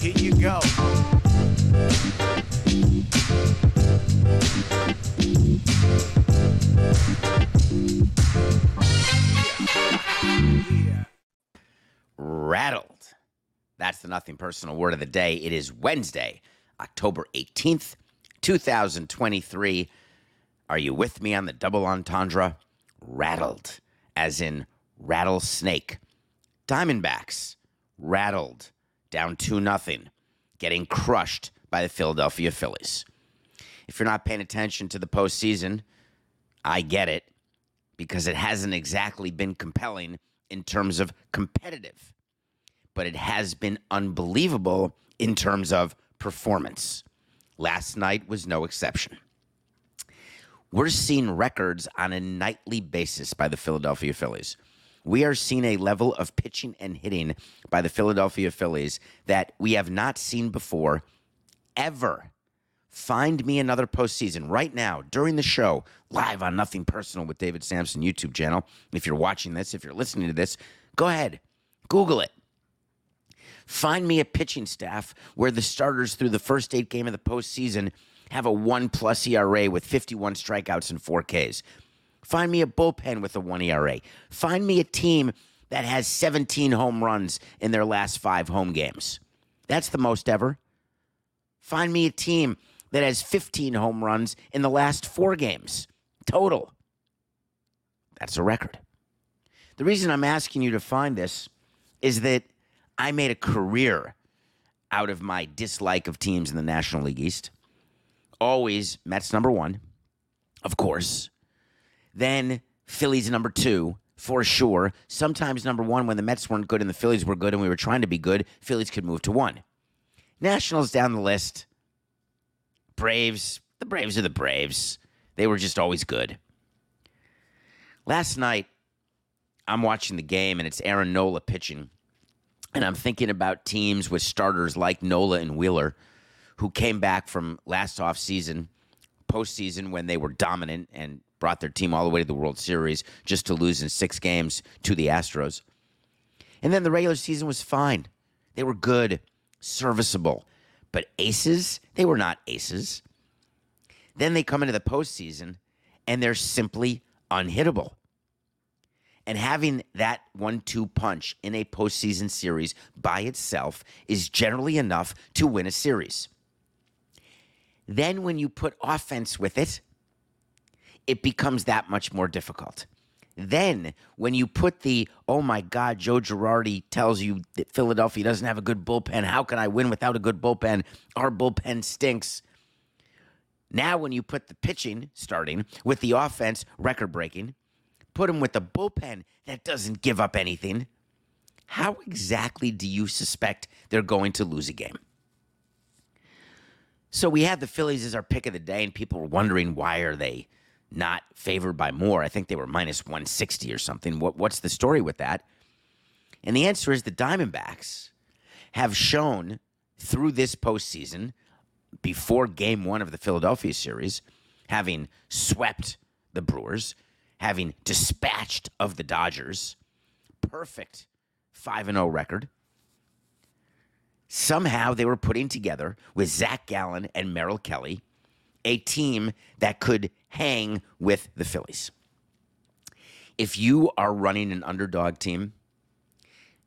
Here you go. rattled. That's the nothing personal word of the day. It is Wednesday, October 18th, 2023. Are you with me on the double entendre? Rattled, as in rattlesnake. Diamondbacks, rattled, down 2 nothing, getting crushed by the Philadelphia Phillies. If you're not paying attention to the postseason, I get it because it hasn't exactly been compelling in terms of competitive, but it has been unbelievable in terms of performance. Last night was no exception. We're seeing records on a nightly basis by the Philadelphia Phillies. We are seeing a level of pitching and hitting by the Philadelphia Phillies that we have not seen before ever. Find me another postseason right now during the show, live on Nothing Personal with David Samson YouTube channel. If you're watching this, if you're listening to this, go ahead, Google it. Find me a pitching staff where the starters through the first eight game of the postseason have a one plus ERA with 51 strikeouts and four Ks. Find me a bullpen with a one ERA. Find me a team that has 17 home runs in their last five home games. That's the most ever. Find me a team that has 15 home runs in the last four games total. That's a record. The reason I'm asking you to find this is that I made a career out of my dislike of teams in the National League East. Always Mets number one, of course. Then Phillies number two, for sure. Sometimes number one when the Mets weren't good and the Phillies were good and we were trying to be good, Phillies could move to one. Nationals down the list. Braves, the Braves are the Braves. They were just always good. Last night, I'm watching the game and it's Aaron Nola pitching. And I'm thinking about teams with starters like Nola and Wheeler who came back from last offseason, postseason when they were dominant and brought their team all the way to the World Series just to lose in six games to the Astros. And then the regular season was fine. They were good, serviceable. But aces, they were not aces. Then they come into the postseason and they're simply unhittable. And having that one two punch in a postseason series by itself is generally enough to win a series. Then, when you put offense with it, it becomes that much more difficult. Then, when you put the, oh my God, Joe Girardi tells you that Philadelphia doesn't have a good bullpen. How can I win without a good bullpen? Our bullpen stinks. Now, when you put the pitching starting with the offense record breaking, put them with the bullpen that doesn't give up anything, how exactly do you suspect they're going to lose a game? So we had the Phillies as our pick of the day, and people were wondering why are they not favored by more? I think they were minus 160 or something. What, what's the story with that? And the answer is the Diamondbacks have shown through this postseason, before game one of the Philadelphia series, having swept the Brewers, having dispatched of the Dodgers, perfect 5 0 record somehow they were putting together with Zach Gallen and Merrill Kelly a team that could hang with the Phillies. If you are running an underdog team,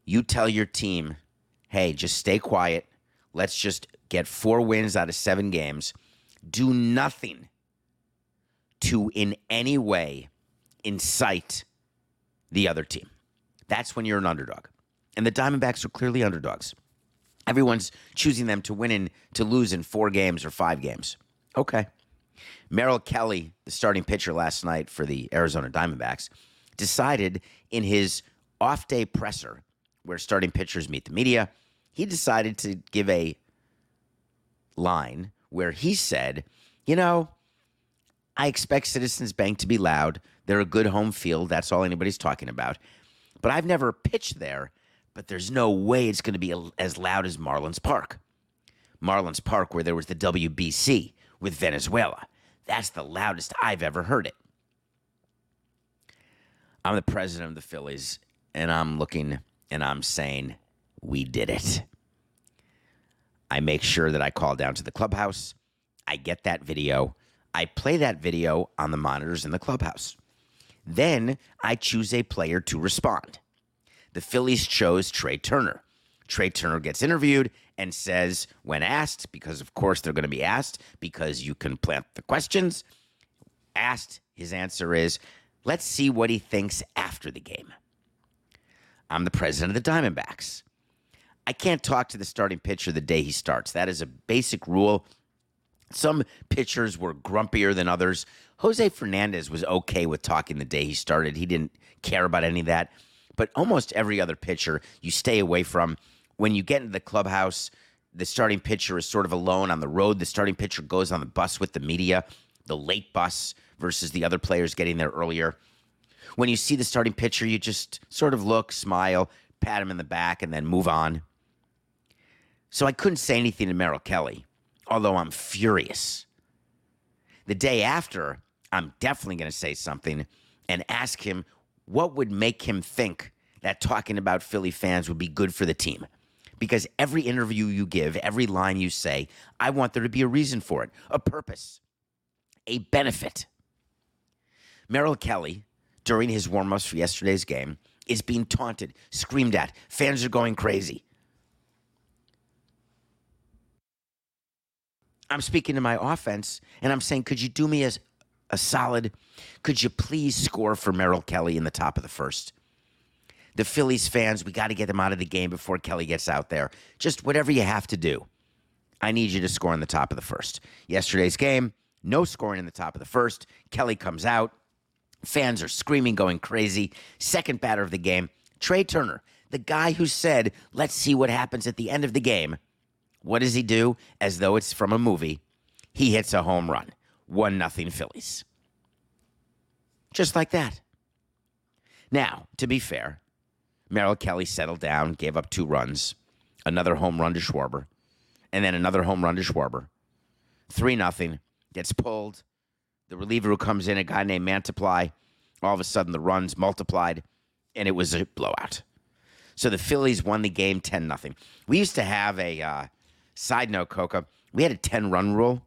you tell your team, hey, just stay quiet. Let's just get four wins out of seven games. Do nothing to in any way incite the other team. That's when you're an underdog. And the Diamondbacks are clearly underdogs. Everyone's choosing them to win and to lose in four games or five games. Okay. Merrill Kelly, the starting pitcher last night for the Arizona Diamondbacks, decided in his off day presser where starting pitchers meet the media, he decided to give a line where he said, You know, I expect Citizens Bank to be loud. They're a good home field. That's all anybody's talking about. But I've never pitched there, but there's no way it's going to be as loud as Marlins Park. Marlins Park, where there was the WBC with Venezuela. That's the loudest I've ever heard it. I'm the president of the Phillies, and I'm looking and I'm saying, we did it. I make sure that I call down to the clubhouse. I get that video. I play that video on the monitors in the clubhouse. Then I choose a player to respond. The Phillies chose Trea Turner. Trea Turner gets interviewed and says, when asked, because of course they're going to be asked, because you can plant the questions, asked, his answer is, let's see what he thinks after the game. I'm the president of the Diamondbacks. I can't talk to the starting pitcher the day he starts. That is a basic rule. Some pitchers were grumpier than others. Jose Fernandez was okay with talking the day he started. He didn't care about any of that. But almost every other pitcher you stay away from. When you get into the clubhouse, the starting pitcher is sort of alone on the road. The starting pitcher goes on the bus with the media, the late bus versus the other players getting there earlier. When you see the starting pitcher, you just sort of look, smile, pat him in the back, and then move on. So I couldn't say anything to Merrill Kelly, although I'm furious. The day after, I'm definitely going to say something and ask him what would make him think that talking about Philly fans would be good for the team because every interview you give, every line you say, I want there to be a reason for it, a purpose, a benefit. Merrill Kelly, during his warm ups for yesterday's game, is being taunted, screamed at. Fans are going crazy. I'm speaking to my offense and I'm saying, could you do me a, a solid? Could you please score for Merrill Kelly in the top of the first? The Phillies fans, we got to get them out of the game before Kelly gets out there. Just whatever you have to do. I need you to score in the top of the first. Yesterday's game, no scoring in the top of the first. Kelly comes out. Fans are screaming, going crazy. Second batter of the game, Trea Turner, the guy who said, let's see what happens at the end of the game. What does he do? As though it's from a movie, he hits a home run. 1 nothing Phillies. Just like that. Now, to be fair, Merrill Kelly settled down, gave up two runs, another home run to Schwarber, and then another home run to Schwarber. Three nothing. Gets pulled. The reliever who comes in, a guy named Mantiply, all of a sudden the runs multiplied, and it was a blowout. So the Phillies won the game 10 nothing. We used to have a uh, side note, Coca. We had a 10 run rule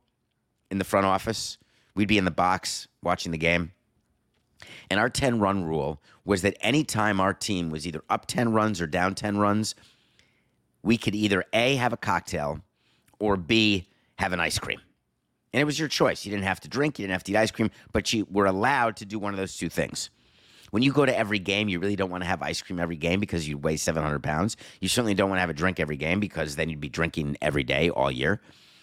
in the front office. We'd be in the box watching the game. And our 10 run rule was that anytime our team was either up 10 runs or down 10 runs, we could either A, have a cocktail or B, have an ice cream. And it was your choice. You didn't have to drink, you didn't have to eat ice cream, but you were allowed to do one of those two things. When you go to every game, you really don't want to have ice cream every game because you weigh 700 pounds. You certainly don't want to have a drink every game because then you'd be drinking every day all year.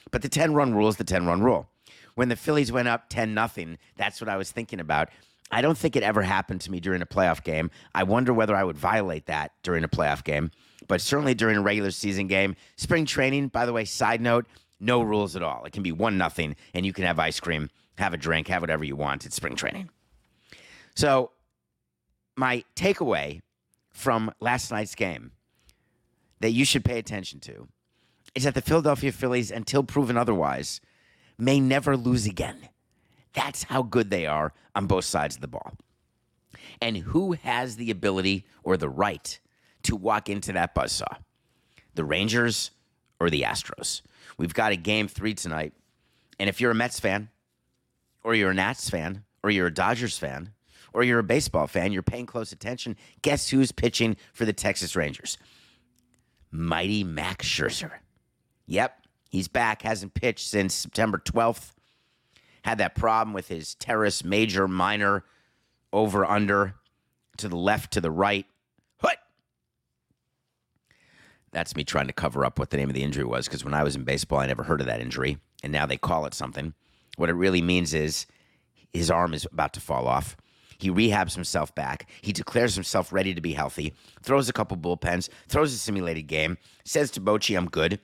But the 10 run rule is the 10 run rule. When the Phillies went up 10 nothing, that's what I was thinking about. I don't think it ever happened to me during a playoff game. I wonder whether I would violate that during a playoff game, but certainly during a regular season game. Spring training, by the way, side note, no rules at all. It can be one nothing, and you can have ice cream, have a drink, have whatever you want. It's spring training. So, my takeaway from last night's game that you should pay attention to is that the Philadelphia Phillies, until proven otherwise, may never lose again. That's how good they are on both sides of the ball. And who has the ability or the right to walk into that buzzsaw? The Rangers or the Astros? We've got a game three tonight. And if you're a Mets fan, or you're a Nats fan, or you're a Dodgers fan, or you're a baseball fan, you're paying close attention. Guess who's pitching for the Texas Rangers? Mighty Max Scherzer. Yep, he's back, hasn't pitched since September 12th had that problem with his teres major minor over under to the left to the right. What? That's me trying to cover up what the name of the injury was because when I was in baseball, I never heard of that injury. And now they call it something. What it really means is his arm is about to fall off. He rehabs himself back. He declares himself ready to be healthy, throws a couple bullpens, throws a simulated game, says to Bochy, I'm good.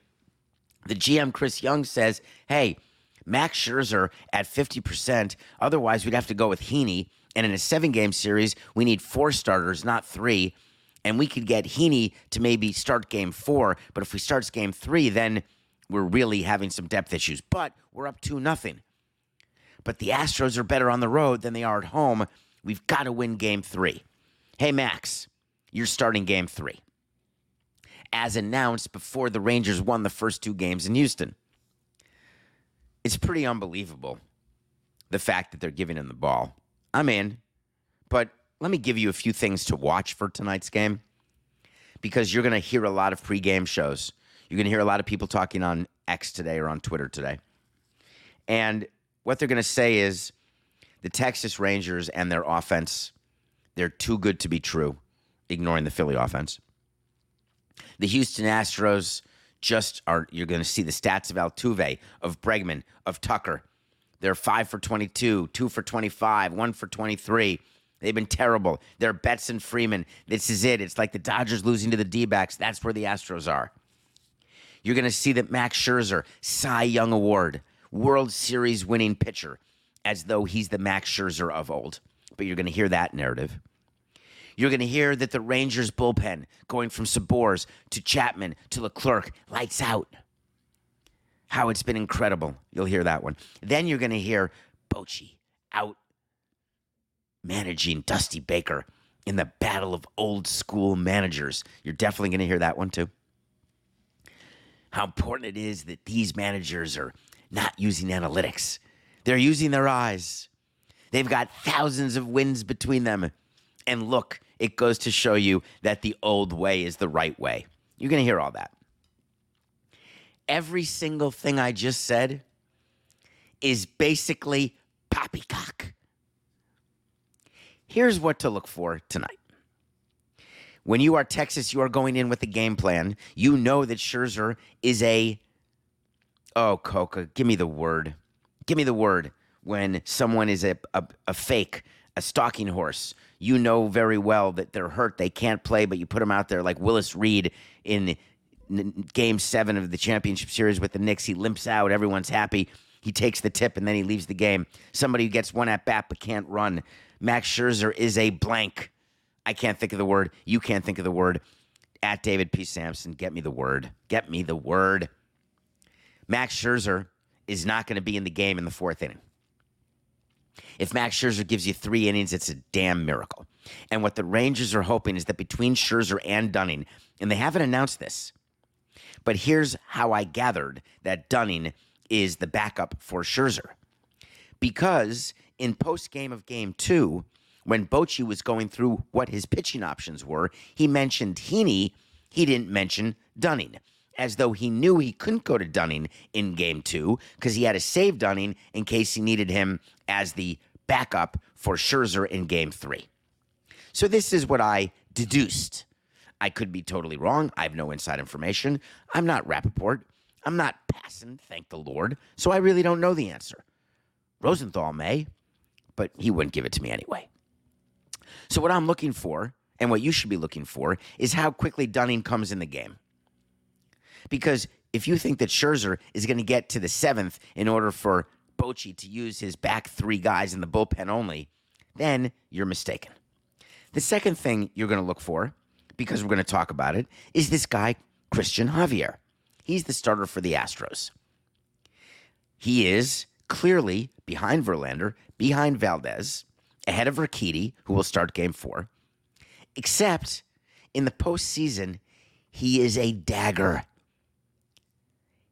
The GM, Chris Young, says, Hey, Max Scherzer at 50%. Otherwise, we'd have to go with Heaney. And in a seven game series, we need four starters, not three. And we could get Heaney to maybe start game four. But if we start game three, then we're really having some depth issues. But we're up 2 nothing. But the Astros are better on the road than they are at home. We've got to win game three. Hey, Max, you're starting game three. As announced before the Rangers won the first two games in Houston. It's pretty unbelievable the fact that they're giving him the ball. I'm in, but let me give you a few things to watch for tonight's game because you're going to hear a lot of pregame shows. You're going to hear a lot of people talking on X today or on Twitter today. And what they're going to say is the Texas Rangers and their offense, they're too good to be true, ignoring the Philly offense. The Houston Astros just are, you're going to see the stats of Altuve, of Bregman, of Tucker. They're five for 22, two for 25, one for 23. They've been terrible. They're Betts and Freeman. This is it. It's like the Dodgers losing to the D backs. That's where the Astros are. You're going to see that Max Scherzer, Cy Young Award, World Series winning pitcher, as though he's the Max Scherzer of old. But you're going to hear that narrative. You're going to hear that the Rangers bullpen going from Sborz to Chapman to Leclerc lights out. How it's been incredible. You'll hear that one. Then you're going to hear Bochy out managing Dusty Baker in the battle of old school managers. You're definitely going to hear that one too. How important it is that these managers are not using analytics, they're using their eyes. They've got thousands of wins between them. And look, it goes to show you that the old way is the right way. You're going to hear all that. Every single thing I just said is basically poppycock. Here's what to look for tonight. When you are Texas, you are going in with a game plan. You know that Scherzer is a. Oh, Coca, give me the word. Give me the word. When someone is a, a, a fake, a stalking horse, you know very well that they're hurt. They can't play, but you put them out there like Willis Reed in game seven of the championship series with the Knicks. He limps out. Everyone's happy. He takes the tip and then he leaves the game. Somebody who gets one at bat but can't run. Max Scherzer is a blank. I can't think of the word. You can't think of the word. At David P. Samson, get me the word. Get me the word. Max Scherzer is not going to be in the game in the fourth inning. If Max Scherzer gives you three innings, it's a damn miracle. And what the Rangers are hoping is that between Scherzer and Dunning, and they haven't announced this, but here's how I gathered that Dunning is the backup for Scherzer. Because in post game of game two, when Bochy was going through what his pitching options were, he mentioned Heaney. He didn't mention Dunning, as though he knew he couldn't go to Dunning in game two because he had to save Dunning in case he needed him as the backup for Scherzer in game three. So this is what I deduced. I could be totally wrong. I have no inside information. I'm not Rapoport. I'm not Passan, thank the Lord. So I really don't know the answer. Rosenthal may, but he wouldn't give it to me anyway. So, what I'm looking for, and what you should be looking for, is how quickly Dunning comes in the game. Because if you think that Scherzer is going to get to the seventh in order for Bochy to use his back three guys in the bullpen only, then you're mistaken. The second thing you're going to look for, because we're going to talk about it, is this guy, Christian Javier. He's the starter for the Astros. He is clearly behind Verlander, behind Valdez, ahead of Urquidy, who will start game four. Except in the postseason, he is a dagger.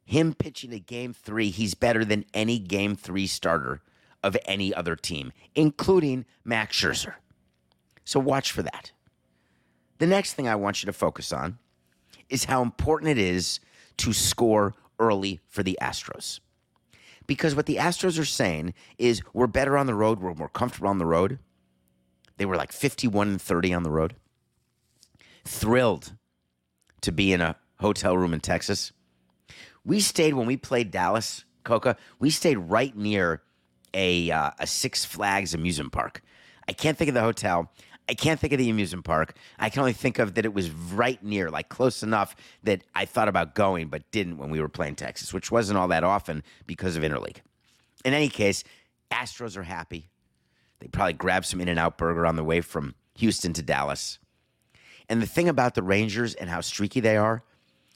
Him pitching a game three, he's better than any game three starter of any other team, including Max Scherzer. So watch for that. The next thing I want you to focus on is how important it is to score early for the Astros because what the Astros are saying is we're better on the road, we're more comfortable on the road. They were like 51 and 30 on the road. Thrilled to be in a hotel room in Texas. We stayed when we played Dallas, Coca. We stayed right near a uh, a Six Flags amusement park. I can't think of the hotel. I can't think of the amusement park. I can only think of that it was right near, like close enough that I thought about going, but didn't when we were playing Texas, which wasn't all that often because of interleague. In any case, Astros are happy. They probably grabbed some In N Out burger on the way from Houston to Dallas. And the thing about the Rangers and how streaky they are,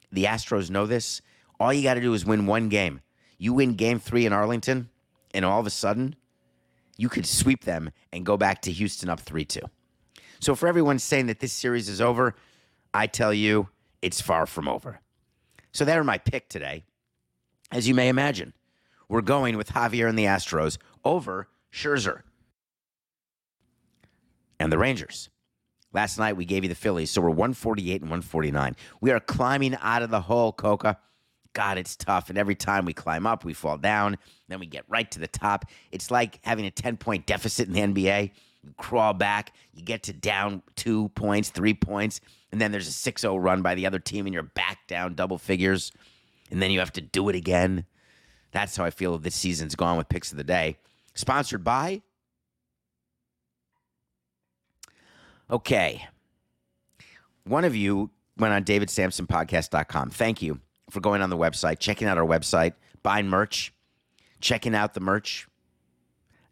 the Astros know this. All you got to do is win one game. You win game three in Arlington, and all of a sudden, you could sweep them and go back to Houston up 3 2. So for everyone saying that this series is over, I tell you, it's far from over. So they're my pick today. As you may imagine, we're going with Javier and the Astros over Scherzer and the Rangers. Last night we gave you the Phillies, so we're 148 and 149. We are climbing out of the hole, Coca. God, it's tough. And every time we climb up, we fall down. Then we get right to the top. It's like having a 10 point deficit in the NBA. You crawl back, you get to down two points, three points, and then there's a 6 0 run by the other team, and you're back down double figures. And then you have to do it again. That's how I feel this season's gone with picks of the day. Sponsored by. Okay. One of you went on davidsamsonpodcast.com. Thank you for going on the website, checking out our website, buying merch, checking out the merch.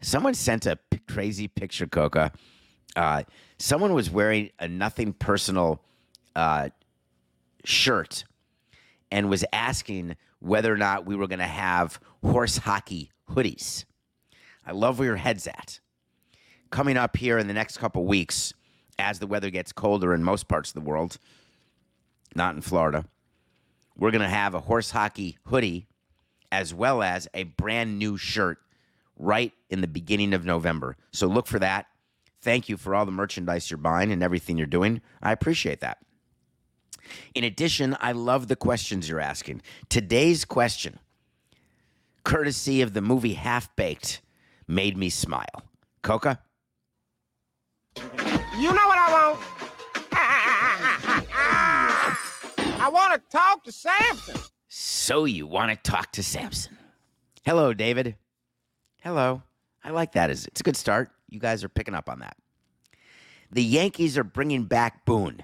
Someone sent a p- crazy picture, Coca. Uh, someone was wearing a nothing personal uh, shirt and was asking whether or not we were going to have horse hockey hoodies. I love where your head's at. Coming up here in the next couple weeks, as the weather gets colder in most parts of the world, not in Florida, we're going to have a horse hockey hoodie as well as a brand new shirt right in the beginning of November. So look for that. Thank you for all the merchandise you're buying and everything you're doing. I appreciate that. In addition, I love the questions you're asking. Today's question, courtesy of the movie Half Baked, made me smile. Coca? You know what I want? I want to talk to Samson. So you want to talk to Samson. Hello, David. Hello. I like that. It's a good start. You guys are picking up on that. The Yankees are bringing back Boone.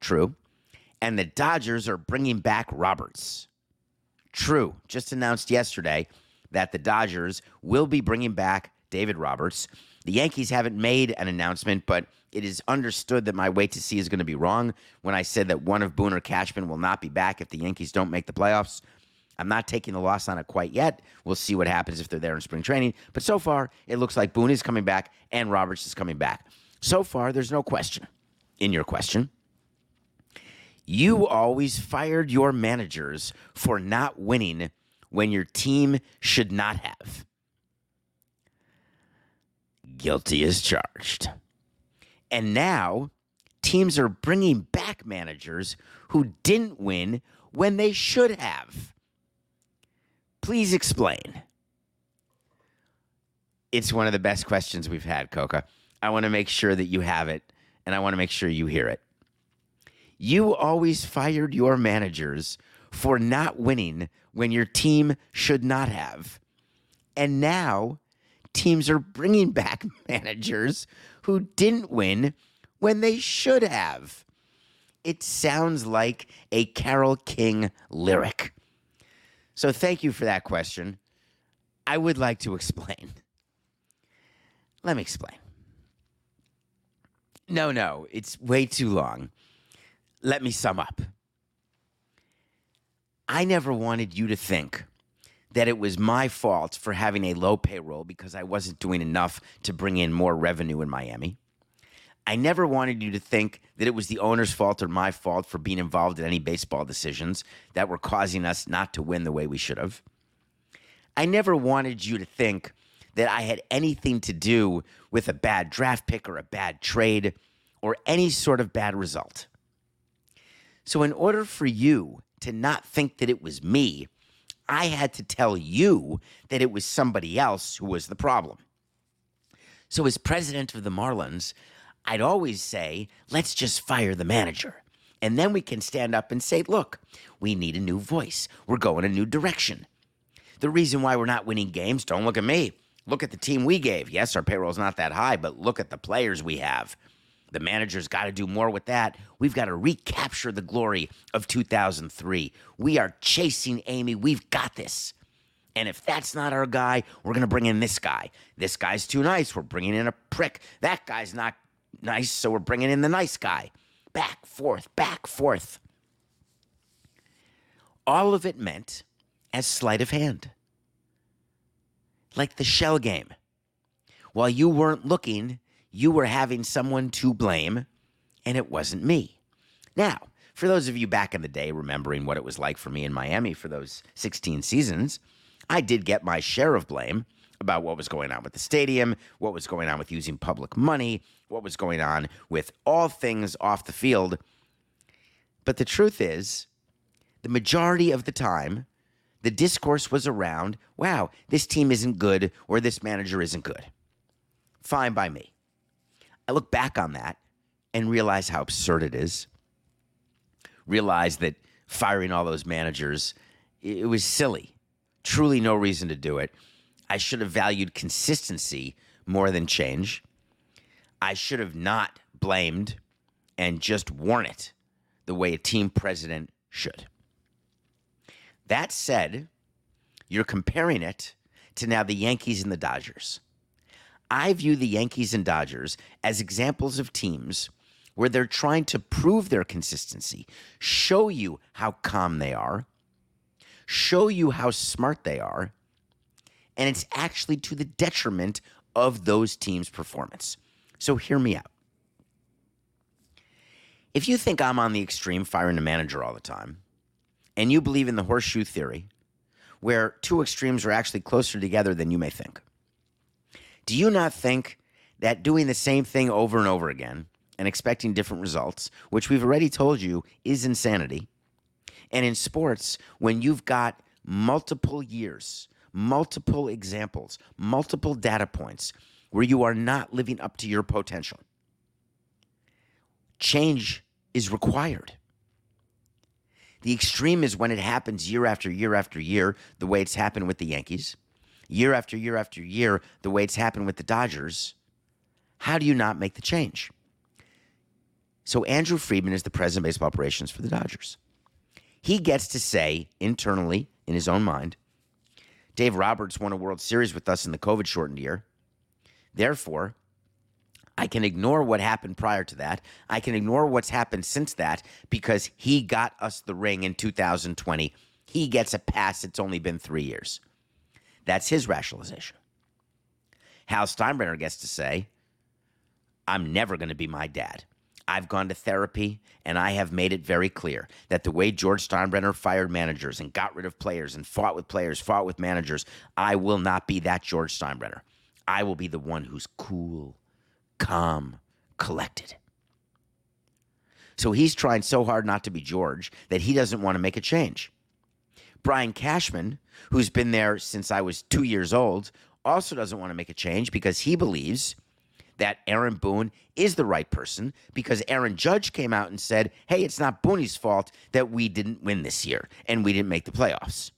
True. And the Dodgers are bringing back Roberts. True. Just announced yesterday that the Dodgers will be bringing back David Roberts. The Yankees haven't made an announcement, but it is understood that my wait to see is going to be wrong when I said that one of Boone or Cashman will not be back if the Yankees don't make the playoffs. I'm not taking the loss on it quite yet. We'll see what happens if they're there in spring training. But so far, it looks like Boone is coming back and Roberts is coming back. So far, there's no question in your question. You always fired your managers for not winning when your team should not have. Guilty as charged. And now teams are bringing back managers who didn't win when they should have. Please explain. It's one of the best questions we've had, Coca. I want to make sure that you have it, and I want to make sure you hear it. You always fired your managers for not winning when your team should not have. And now teams are bringing back managers who didn't win when they should have. It sounds like a Carole King lyric. So thank you for that question. I would like to explain. Let me explain. No, no, it's way too long. Let me sum up. I never wanted you to think that it was my fault for having a low payroll because I wasn't doing enough to bring in more revenue in Miami. I never wanted you to think that it was the owner's fault or my fault for being involved in any baseball decisions that were causing us not to win the way we should have. I never wanted you to think that I had anything to do with a bad draft pick or a bad trade or any sort of bad result. So, in order for you to not think that it was me, I had to tell you that it was somebody else who was the problem. So, as president of the Marlins, I'd always say, let's just fire the manager. And then we can stand up and say, look, we need a new voice. We're going a new direction. The reason why we're not winning games, don't look at me. Look at the team we gave. Yes, our payroll's not that high, but look at the players we have. The manager's got to do more with that. We've got to recapture the glory of 2003. We are chasing Amy. We've got this. And if that's not our guy, we're going to bring in this guy. This guy's too nice. We're bringing in a prick. That guy's not nice, so we're bringing in the nice guy. Back, forth, back, forth. All of it meant as sleight of hand. Like the shell game. While you weren't looking, you were having someone to blame, and it wasn't me. Now, for those of you back in the day remembering what it was like for me in Miami for those 16 seasons, I did get my share of blame about what was going on with the stadium, what was going on with using public money, what was going on with all things off the field. But the truth is, the majority of the time, the discourse was around wow, this team isn't good or this manager isn't good. Fine by me. I look back on that and realize how absurd it is. Realize that firing all those managers, it was silly. Truly no reason to do it. I should have valued consistency more than change. I should have not blamed and just worn it the way a team president should. That said, you're comparing it to now the Yankees and the Dodgers. I view the Yankees and Dodgers as examples of teams where they're trying to prove their consistency, show you how calm they are, show you how smart they are, and it's actually to the detriment of those teams' performance. So hear me out. If you think I'm on the extreme firing a manager all the time, and you believe in the horseshoe theory, where two extremes are actually closer together than you may think, do you not think that doing the same thing over and over again and expecting different results, which we've already told you is insanity, and in sports, when you've got multiple years, multiple examples, multiple data points where you are not living up to your potential, change is required. The extreme is when it happens year after year after year, the way it's happened with the Yankees, year after year after year, the way it's happened with the Dodgers. How do you not make the change? So, Andrew Friedman is the president of baseball operations for the Dodgers. He gets to say internally, in his own mind, Dave Roberts won a World Series with us in the COVID shortened year. Therefore, I can ignore what happened prior to that. I can ignore what's happened since that because he got us the ring in 2020. He gets a pass. It's only been three years. That's his rationalization. Hal Steinbrenner gets to say, I'm never going to be my dad. I've gone to therapy and I have made it very clear that the way George Steinbrenner fired managers and got rid of players and fought with players, fought with managers, I will not be that George Steinbrenner. I will be the one who's cool, calm, collected. So he's trying so hard not to be George that he doesn't want to make a change. Brian Cashman, who's been there since I was two years old, also doesn't want to make a change because he believes that Aaron Boone is the right person because Aaron Judge came out and said, hey, it's not Boone's fault that we didn't win this year and we didn't make the playoffs.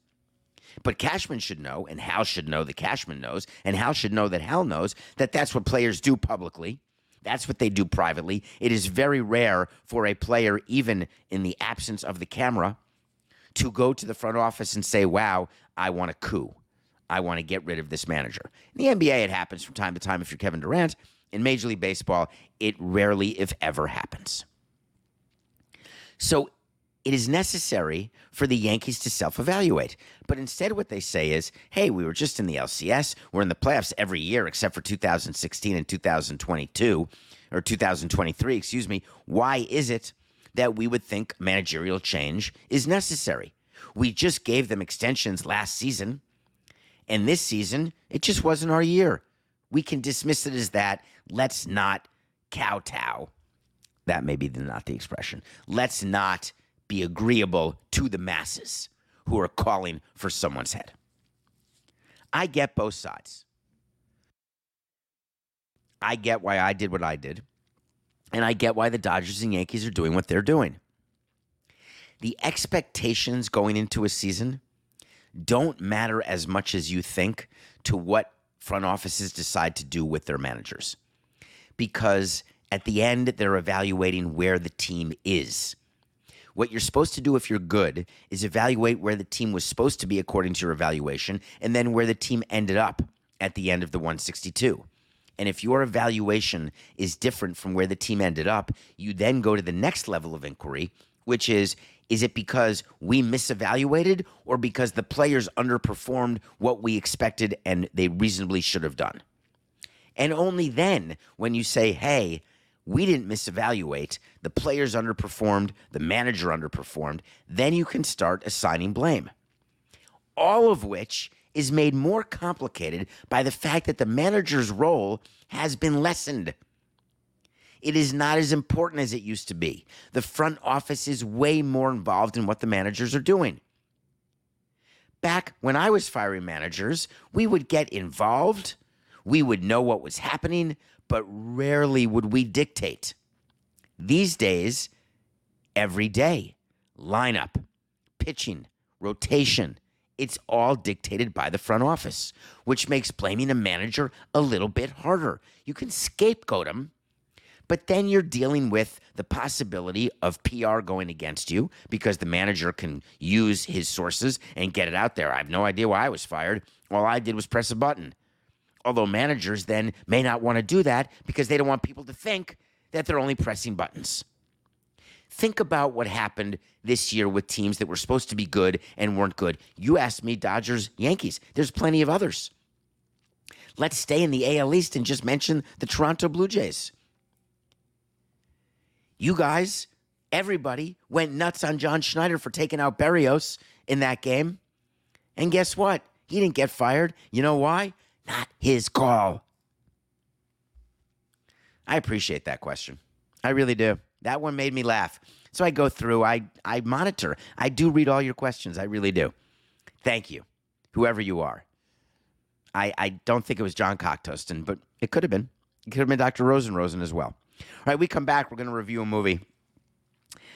But Cashman should know, and Hal should know that Cashman knows, and Hal should know that Hal knows that that's what players do publicly. That's what they do privately. It is very rare for a player, even in the absence of the camera, to go to the front office and say, wow, I want a coup. I want to get rid of this manager. In the NBA, it happens from time to time if you're Kevin Durant. In Major League Baseball, it rarely, if ever, happens. So it is necessary for the Yankees to self evaluate. But instead, what they say is, hey, we were just in the LCS. We're in the playoffs every year except for 2016 and 2022, or 2023, excuse me. Why is it that we would think managerial change is necessary? We just gave them extensions last season, and this season, it just wasn't our year. We can dismiss it as that. Let's not kowtow. That may be the, not the expression. Let's not be agreeable to the masses who are calling for someone's head. I get both sides. I get why I did what I did, and I get why the Dodgers and Yankees are doing what they're doing. The expectations going into a season don't matter as much as you think to what front offices decide to do with their managers. Because at the end, they're evaluating where the team is. What you're supposed to do if you're good is evaluate where the team was supposed to be according to your evaluation, and then where the team ended up at the end of the 162. And if your evaluation is different from where the team ended up, you then go to the next level of inquiry, which is is it because we misevaluated or because the players underperformed what we expected and they reasonably should have done? And only then, when you say, hey, we didn't misevaluate, the players underperformed, the manager underperformed, then you can start assigning blame. All of which is made more complicated by the fact that the manager's role has been lessened. It is not as important as it used to be. The front office is way more involved in what the managers are doing. Back when I was firing managers, we would get involved, we would know what was happening, but rarely would we dictate. These days, every day, lineup, pitching, rotation, it's all dictated by the front office, which makes blaming a manager a little bit harder. You can scapegoat him, but then you're dealing with the possibility of PR going against you because the manager can use his sources and get it out there. I have no idea why I was fired. All I did was press a button. Although managers then may not want to do that because they don't want people to think that they're only pressing buttons. Think about what happened this year with teams that were supposed to be good and weren't good. You asked me Dodgers, Yankees. There's plenty of others. Let's stay in the AL East and just mention the Toronto Blue Jays. You guys, everybody went nuts on John Schneider for taking out Berrios in that game. And guess what? He didn't get fired. You know why? Not his call. I appreciate that question. I really do. That one made me laugh. So I go through, I, I monitor, I do read all your questions. I really do. Thank you, whoever you are. I, I don't think it was John Cocktoaston, but it could have been. It could have been Dr. Rosen Rosen as well. All right, we come back. We're going to review a movie.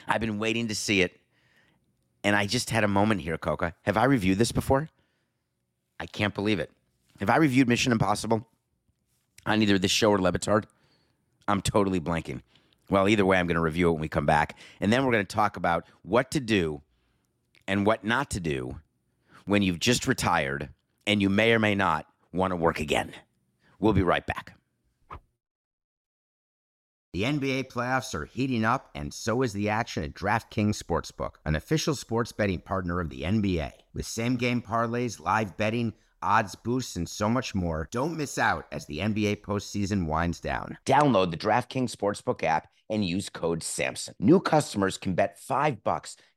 I've been waiting to see it, and I just had a moment here, Coca. Have I reviewed this before? I can't believe it. Have I reviewed Mission Impossible on either this show or Le Batard? I'm totally blanking. Well, either way, I'm going to review it when we come back. And then we're going to talk about what to do and what not to do when you've just retired and you may or may not want to work again. We'll be right back. The NBA playoffs are heating up, and so is the action at DraftKings Sportsbook, an official sports betting partner of the NBA. With same game parlays, live betting, odds boosts, and so much more, don't miss out as the NBA postseason winds down. Download the DraftKings Sportsbook app and use code SAMSON. New customers can bet 5 bucks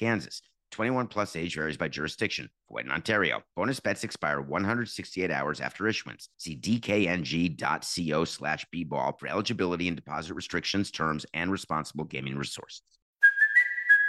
Kansas. 21 plus age varies by jurisdiction. Void in Ontario. Bonus bets expire 168 hours after issuance. See dkng.co slash bball for eligibility and deposit restrictions, terms, and responsible gaming resources.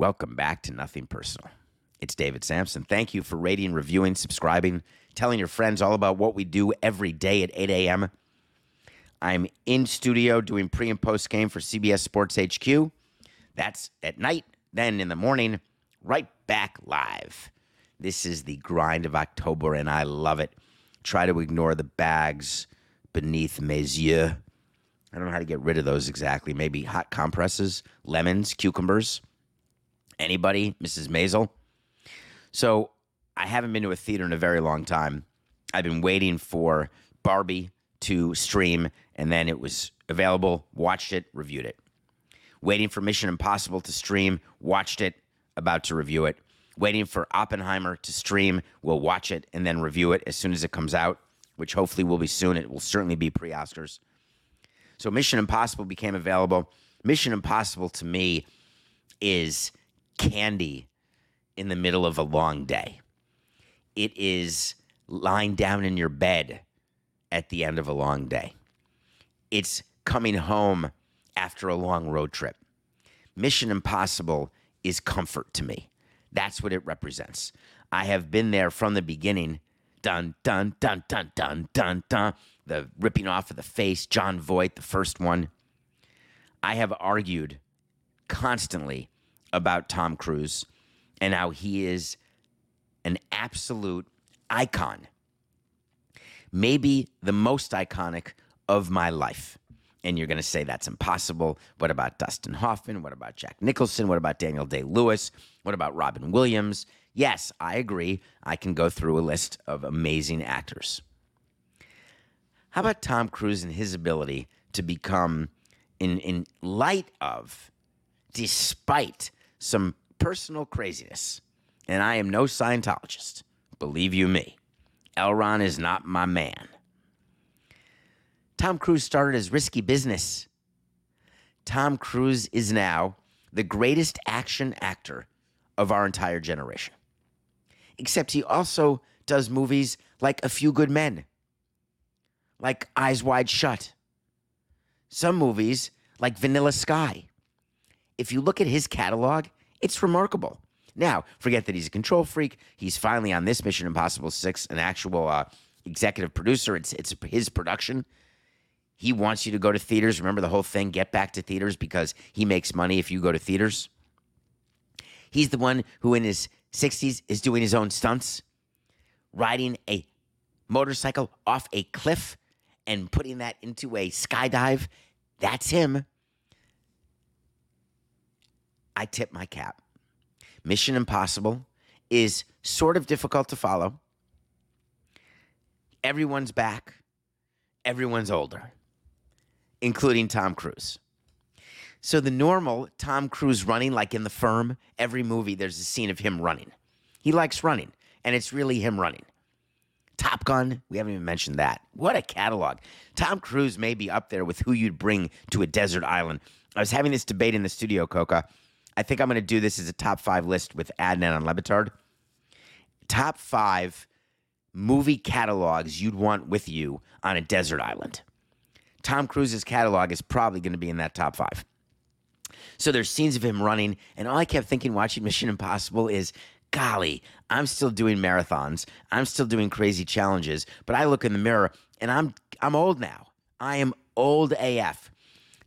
Welcome back to Nothing Personal. It's David Samson. Thank you for rating, reviewing, subscribing, telling your friends all about what we do every day at 8 a.m. I'm in studio doing pre and post game for CBS Sports HQ. That's at night. Then in the morning, right back live. This is the grind of October, and I love it. Try to ignore the bags beneath mes yeux. I don't know how to get rid of those exactly. Maybe hot compresses, lemons, cucumbers. Anybody, Mrs. Maisel? So I haven't been to a theater in a very long time. I've been waiting for Barbie to stream, and then it was available, watched it, reviewed it. Waiting for Mission Impossible to stream, watched it, about to review it. Waiting for Oppenheimer to stream, we'll watch it and then review it as soon as it comes out, which hopefully will be soon. It will certainly be pre Oscars. So Mission Impossible became available. Mission Impossible to me is candy in the middle of a long day. It is lying down in your bed at the end of a long day. It's coming home after a long road trip. Mission Impossible is comfort to me. That's what it represents. I have been there from the beginning. Dun, dun, dun, dun, dun, dun, dun. The ripping off of the face, Jon Voight, the first one. I have argued constantly about Tom Cruise and how he is an absolute icon. Maybe the most iconic of my life. And you're going to say that's impossible. What about Dustin Hoffman? What about Jack Nicholson? What about Daniel Day Lewis? What about Robin Williams? Yes, I agree. I can go through a list of amazing actors. How about Tom Cruise and his ability to become, in, in light of, despite some personal craziness, and I am no Scientologist, believe you me, L. Ron is not my man. Tom Cruise started as risky business. Tom Cruise is now the greatest action actor of our entire generation. Except he also does movies like A Few Good Men, like Eyes Wide Shut, some movies like Vanilla Sky. If you look at his catalog, it's remarkable. Now, forget that he's a control freak. He's finally on this Mission Impossible 6, an actual uh, executive producer. It's, it's his production. He wants you to go to theaters. Remember the whole thing get back to theaters because he makes money if you go to theaters. He's the one who, in his 60s, is doing his own stunts, riding a motorcycle off a cliff and putting that into a skydive. That's him. I tip my cap. Mission Impossible is sort of difficult to follow. Everyone's back, everyone's older including Tom Cruise. So the normal Tom Cruise running, like in The Firm, every movie there's a scene of him running. He likes running, and it's really him running. Top Gun, we haven't even mentioned that. What a catalog. Tom Cruise may be up there with who you'd bring to a desert island. I was having this debate in the studio, Coca. I think I'm going to do this as a top five list with Adnan on Le Batard. Top five movie catalogs you'd want with you on a desert island. Tom Cruise's catalog is probably going to be in that top five. So there's scenes of him running, and all I kept thinking watching Mission Impossible is, golly, I'm still doing marathons. I'm still doing crazy challenges, but I look in the mirror and I'm I'm old now. I am old AF.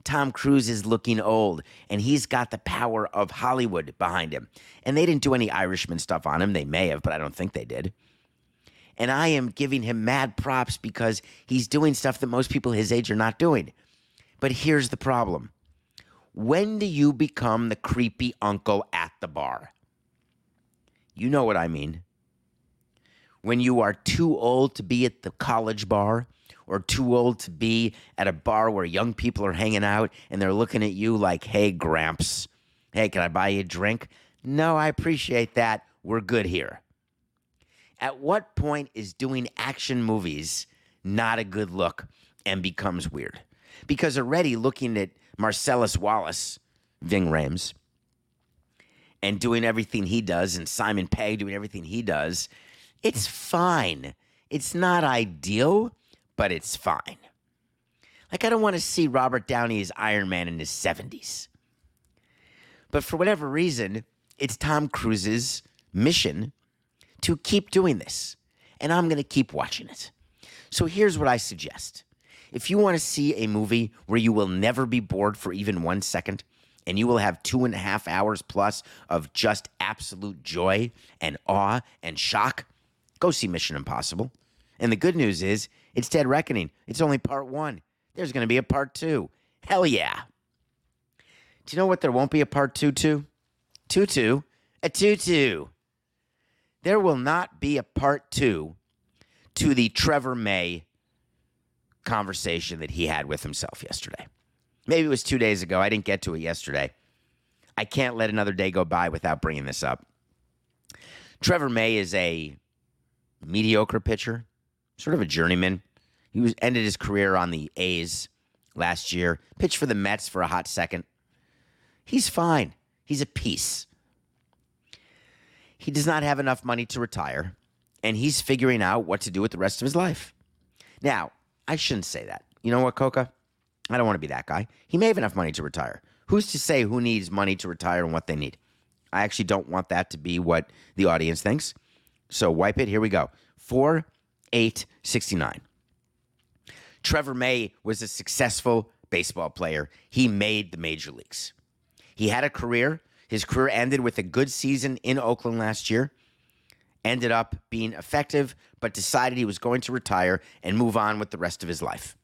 Tom Cruise is looking old, and he's got the power of Hollywood behind him. And they didn't do any Irishman stuff on him. They may have, but I don't think they did. And I am giving him mad props because he's doing stuff that most people his age are not doing. But here's the problem when do you become the creepy uncle at the bar? You know what I mean. When you are too old to be at the college bar or too old to be at a bar where young people are hanging out and they're looking at you like, hey, Gramps, hey, can I buy you a drink? No, I appreciate that. We're good here. At what point is doing action movies not a good look and becomes weird? Because already looking at Marcellus Wallace, Ving Rhames, and doing everything he does, and Simon Pegg doing everything he does, it's fine. It's not ideal, but it's fine. Like, I don't want to see Robert Downey as Iron Man in his 70s. But for whatever reason, it's Tom Cruise's mission to keep doing this. And I'm going to keep watching it. So here's what I suggest. If you want to see a movie where you will never be bored for even one second, and you will have two and a half hours plus of just absolute joy and awe and shock, go see Mission Impossible. And the good news is, it's Dead Reckoning. It's only part one. There's going to be a part two. Hell yeah. Do you know what there won't be a part two to? Tutu, a tutu. there will not be a part two to the Trevor May conversation that he had with himself yesterday. Maybe it was two days ago. I didn't get to it yesterday. I can't let another day go by without bringing this up. Trevor May is a mediocre pitcher, sort of a journeyman. He was ended his career on the A's last year, pitched for the Mets for a hot second. He's fine. He's a piece. He does not have enough money to retire, and he's figuring out what to do with the rest of his life. Now, I shouldn't say that. You know what, Coca? I don't want to be that guy. He may have enough money to retire. Who's to say who needs money to retire and what they need? I actually don't want that to be what the audience thinks. So wipe it. Here we go. 4 8 69. Trevor May was a successful baseball player. He made the major leagues. He had a career. His career ended with a good season in Oakland last year. Ended up being effective, but decided he was going to retire and move on with the rest of his life.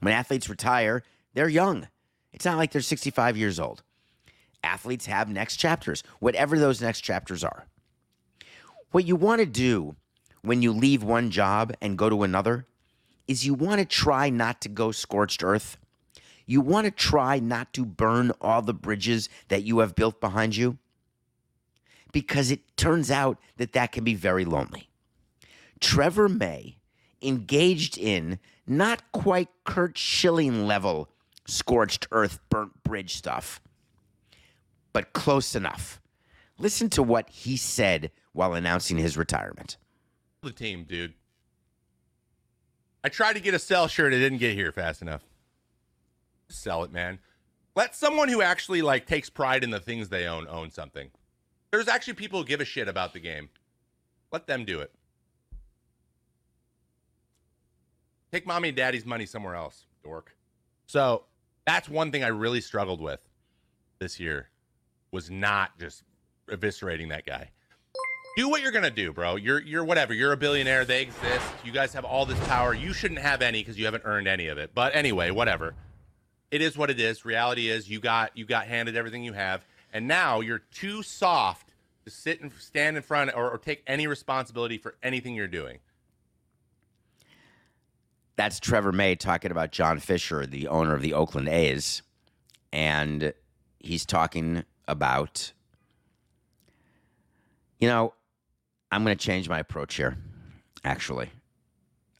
When athletes retire, they're young. It's not like they're 65 years old. Athletes have next chapters, whatever those next chapters are. What you want to do when you leave one job and go to another is you want to try not to go scorched earth. You want to try not to burn all the bridges that you have built behind you because it turns out that that can be very lonely. Trevor May engaged in not quite Curt Schilling level scorched earth, burnt bridge stuff, but close enough. Listen to what he said while announcing his retirement. The team, dude. I tried to get a sell shirt. It didn't get here fast enough. Sell it, man. Let someone who actually like takes pride in the things they own own something. There's actually people who give a shit about the game. Let them do it. Take mommy and daddy's money somewhere else, dork. So that's one thing I really struggled with this year was not just eviscerating that guy. Do what you're gonna do, bro. You're you're whatever. You're a billionaire. They exist. You guys have all this power. You shouldn't have any because you haven't earned any of it. But anyway, whatever. It is what it is. Reality is you got you got handed everything you have, and now you're too soft to sit and stand in front or, or take any responsibility for anything you're doing. That's Trevor May talking about John Fisher, the owner of the Oakland A's. And he's talking about, you know, I'm going to change my approach here, actually.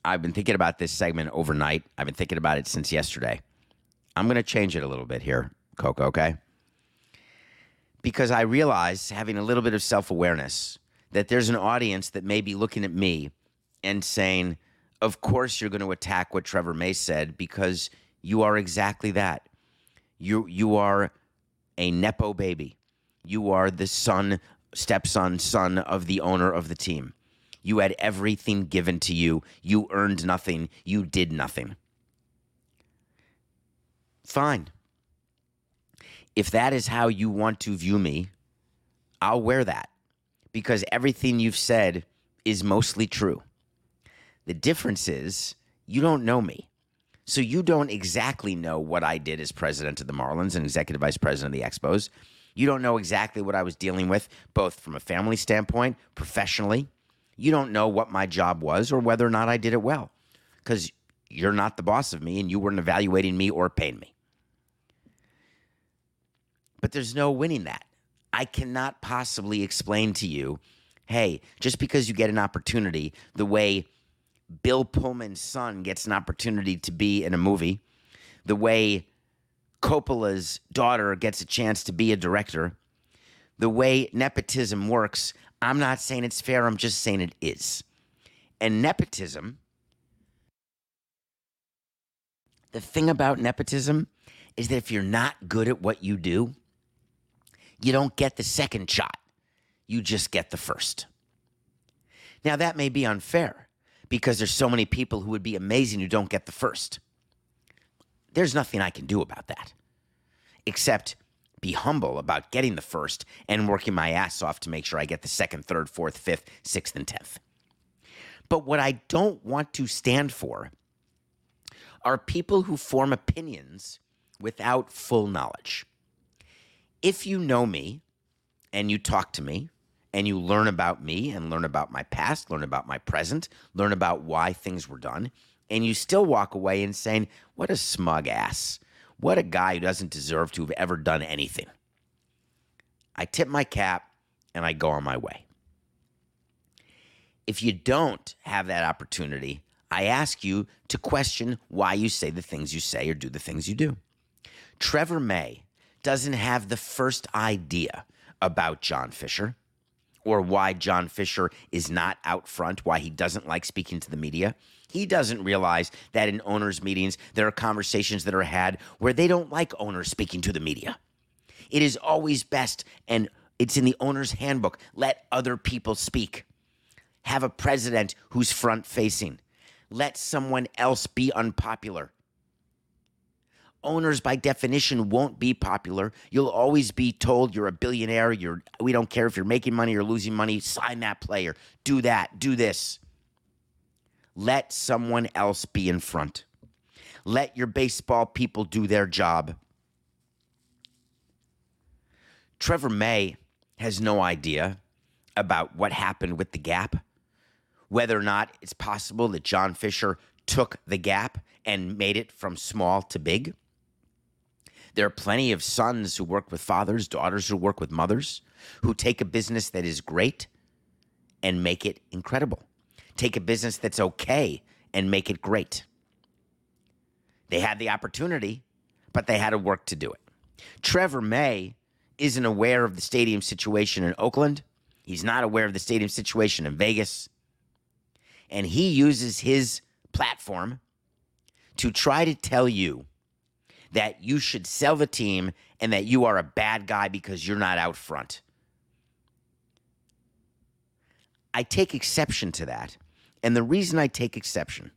I've been thinking about this segment overnight. I've been thinking about it since yesterday. I'm going to change it a little bit here, Coco, okay? Because I realize, having a little bit of self awareness, that there's an audience that may be looking at me and saying, of course you're going to attack what Trevor May said because you are exactly that. You you are a nepo baby. You are the son, stepson, son of the owner of the team. You had everything given to you. You earned nothing. You did nothing. Fine. If that is how you want to view me, I'll wear that because everything you've said is mostly true. The difference is you don't know me. So you don't exactly know what I did as president of the Marlins and executive vice president of the Expos. You don't know exactly what I was dealing with, both from a family standpoint, professionally. You don't know what my job was or whether or not I did it well because you're not the boss of me and you weren't evaluating me or paying me. But there's no winning that. I cannot possibly explain to you hey, just because you get an opportunity the way Bill Pullman's son gets an opportunity to be in a movie, the way Coppola's daughter gets a chance to be a director, the way nepotism works, I'm not saying it's fair, I'm just saying it is. And nepotism, the thing about nepotism is that if you're not good at what you do, you don't get the second shot. You just get the first. Now, that may be unfair because there's so many people who would be amazing who don't get the first. There's nothing I can do about that except be humble about getting the first and working my ass off to make sure I get the second, third, fourth, fifth, sixth, and tenth. But what I don't want to stand for are people who form opinions without full knowledge. If you know me and you talk to me and you learn about me and learn about my past, learn about my present, learn about why things were done, and you still walk away and saying, What a smug ass. What a guy who doesn't deserve to have ever done anything. I tip my cap and I go on my way. If you don't have that opportunity, I ask you to question why you say the things you say or do the things you do. Trevor May doesn't have the first idea about John Fisher or why John Fisher is not out front, why he doesn't like speaking to the media. He doesn't realize that in owners' meetings, there are conversations that are had where they don't like owners speaking to the media. It is always best, and it's in the owner's handbook let other people speak. Have a president who's front facing. Let someone else be unpopular. Owners, by definition, won't be popular. You'll always be told you're a billionaire. You're we don't care if you're making money or losing money. Sign that player. Do that. Do this. Let someone else be in front. Let your baseball people do their job. Trevor May has no idea about what happened with the gap, whether or not it's possible that John Fisher took the gap and made it from small to big. There are plenty of sons who work with fathers, daughters who work with mothers, who take a business that is great and make it incredible. Take a business that's okay and make it great. They had the opportunity, but they had to work to do it. Trevor May isn't aware of the stadium situation in Oakland. He's not aware of the stadium situation in Vegas. And he uses his platform to try to tell you that you should sell the team and that you are a bad guy because you're not out front. I take exception to that. And the reason I take exception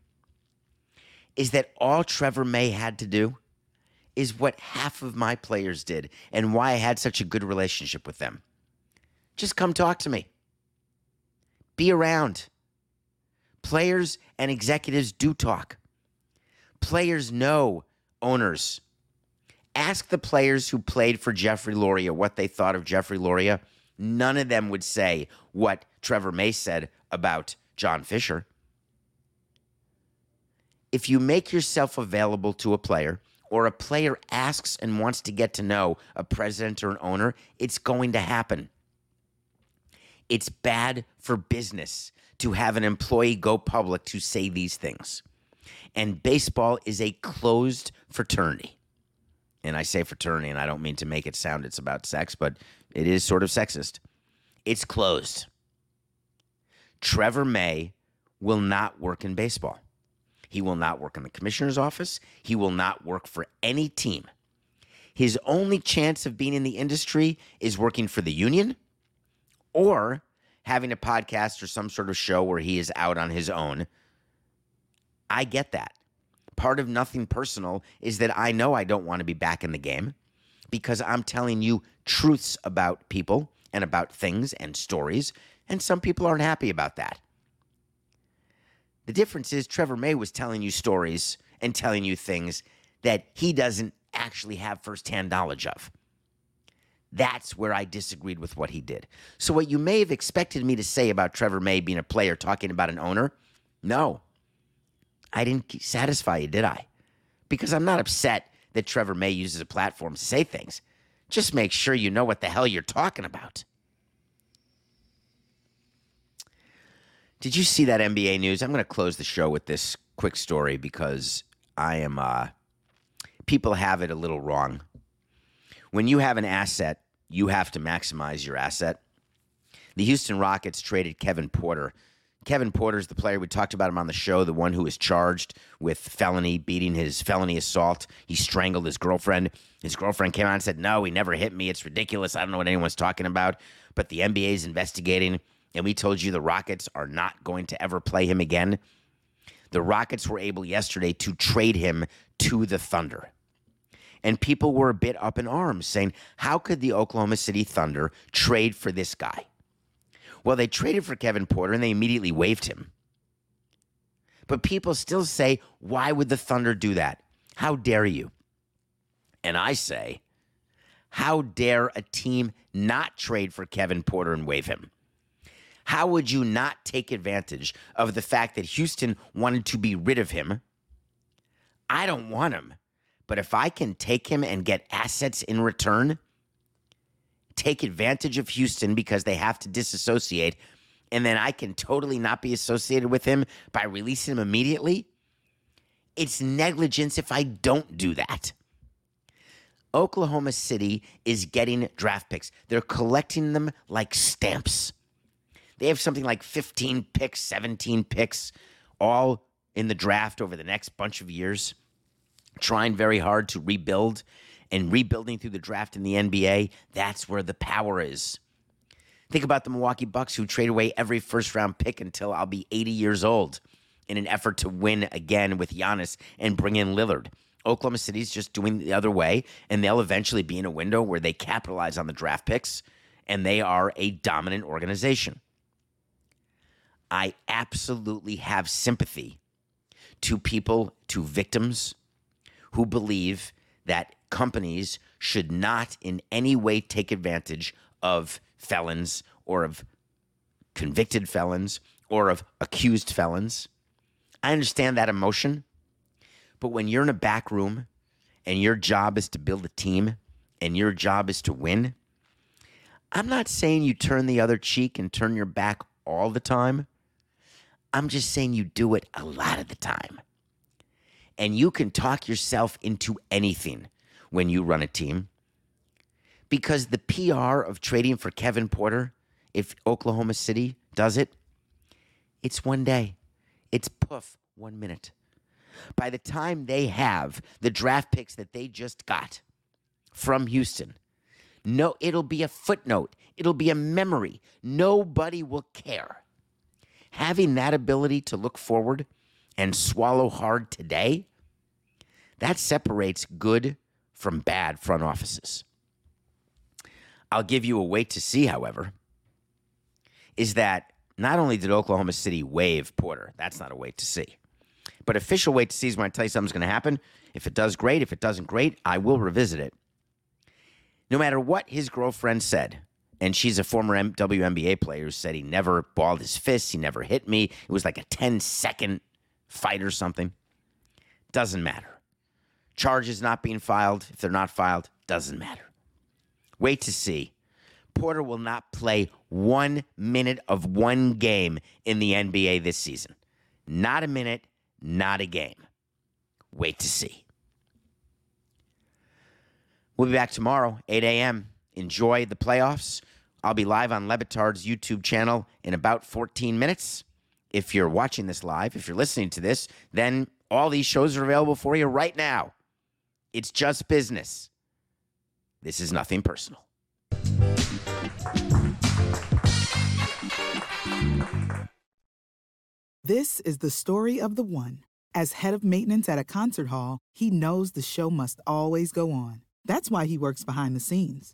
is that all Trevor May had to do is what half of my players did and why I had such a good relationship with them. Just come talk to me. Be around. Players and executives do talk. Players know owners. Ask the players who played for Jeffrey Loria what they thought of Jeffrey Loria. None of them would say what Trevor May said about John Fisher. If you make yourself available to a player, or a player asks and wants to get to know a president or an owner, it's going to happen. It's bad for business to have an employee go public to say these things. And baseball is a closed fraternity. And I say fraternity, and I don't mean to make it sound it's about sex, but it is sort of sexist. It's closed. Trevor May will not work in baseball. He will not work in the commissioner's office. He will not work for any team. His only chance of being in the industry is working for the union or having a podcast or some sort of show where he is out on his own. I get that. Part of nothing personal is that I know I don't want to be back in the game because I'm telling you truths about people and about things and stories, and some people aren't happy about that. The difference is Trevor May was telling you stories and telling you things that he doesn't actually have firsthand knowledge of. That's where I disagreed with what he did. So, what you may have expected me to say about Trevor May being a player talking about an owner, no, I didn't satisfy you, did I? Because I'm not upset that Trevor May uses a platform to say things. Just make sure you know what the hell you're talking about. Did you see that NBA news? I'm going to close the show with this quick story because I am, uh, people have it a little wrong. When you have an asset, you have to maximize your asset. The Houston Rockets traded Kevin Porter. Kevin Porter is the player we talked about him on the show, the one who was charged with felony beating his felony assault. He strangled his girlfriend. His girlfriend came out and said, "No, he never hit me. It's ridiculous. I don't know what anyone's talking about." But the NBA is investigating and we told you the Rockets are not going to ever play him again. The Rockets were able yesterday to trade him to the Thunder. And people were a bit up in arms saying, how could the Oklahoma City Thunder trade for this guy? Well, they traded for Kevin Porter and they immediately waived him. But people still say, why would the Thunder do that? How dare you? And I say, how dare a team not trade for Kevin Porter and waive him? How would you not take advantage of the fact that Houston wanted to be rid of him? I don't want him, but if I can take him and get assets in return, take advantage of Houston because they have to disassociate, and then I can totally not be associated with him by releasing him immediately, it's negligence if I don't do that. Oklahoma City is getting draft picks. They're collecting them like stamps. They have something like 15 picks, 17 picks, all in the draft over the next bunch of years, trying very hard to rebuild and rebuilding through the draft in the NBA. That's where the power is. Think about the Milwaukee Bucks who trade away every first round pick until I'll be 80 years old in an effort to win again with Giannis and bring in Lillard. Oklahoma City's just doing the other way, and they'll eventually be in a window where they capitalize on the draft picks and they are a dominant organization. I absolutely have sympathy to people, to victims who believe that companies should not in any way take advantage of felons or of convicted felons or of accused felons. I understand that emotion. But when you're in a back room and your job is to build a team and your job is to win, I'm not saying you turn the other cheek and turn your back all the time. I'm just saying you do it a lot of the time. And you can talk yourself into anything when you run a team because the PR of trading for Kevin Porter, if Oklahoma City does it, it's one day. It's poof, one minute. By the time they have the draft picks that they just got from Houston, no, it'll be a footnote. It'll be a memory. Nobody will care. Having that ability to look forward and swallow hard today, that separates good from bad front offices. I'll give you a wait to see, however, is that not only did Oklahoma City waive Porter, that's not a wait to see, but official wait to see is when I tell you something's going to happen. If it does, great. If it doesn't, great. I will revisit it. No matter what his girlfriend said, and she's a former WNBA player who said he never balled his fists, he never hit me. It was like a 10 second fight or something. Doesn't matter. Charges not being filed, if they're not filed, doesn't matter. Wait to see. Porter will not play one minute of one game in the NBA this season. Not a minute, not a game. Wait to see. We'll be back tomorrow, 8 a.m. Enjoy the playoffs. I'll be live on Le Batard's YouTube channel in about 14 minutes. If you're watching this live, if you're listening to this, then all these shows are available for you right now. It's just business. This is nothing personal. This is the story of the one. As head of maintenance at a concert hall, he knows the show must always go on. That's why he works behind the scenes,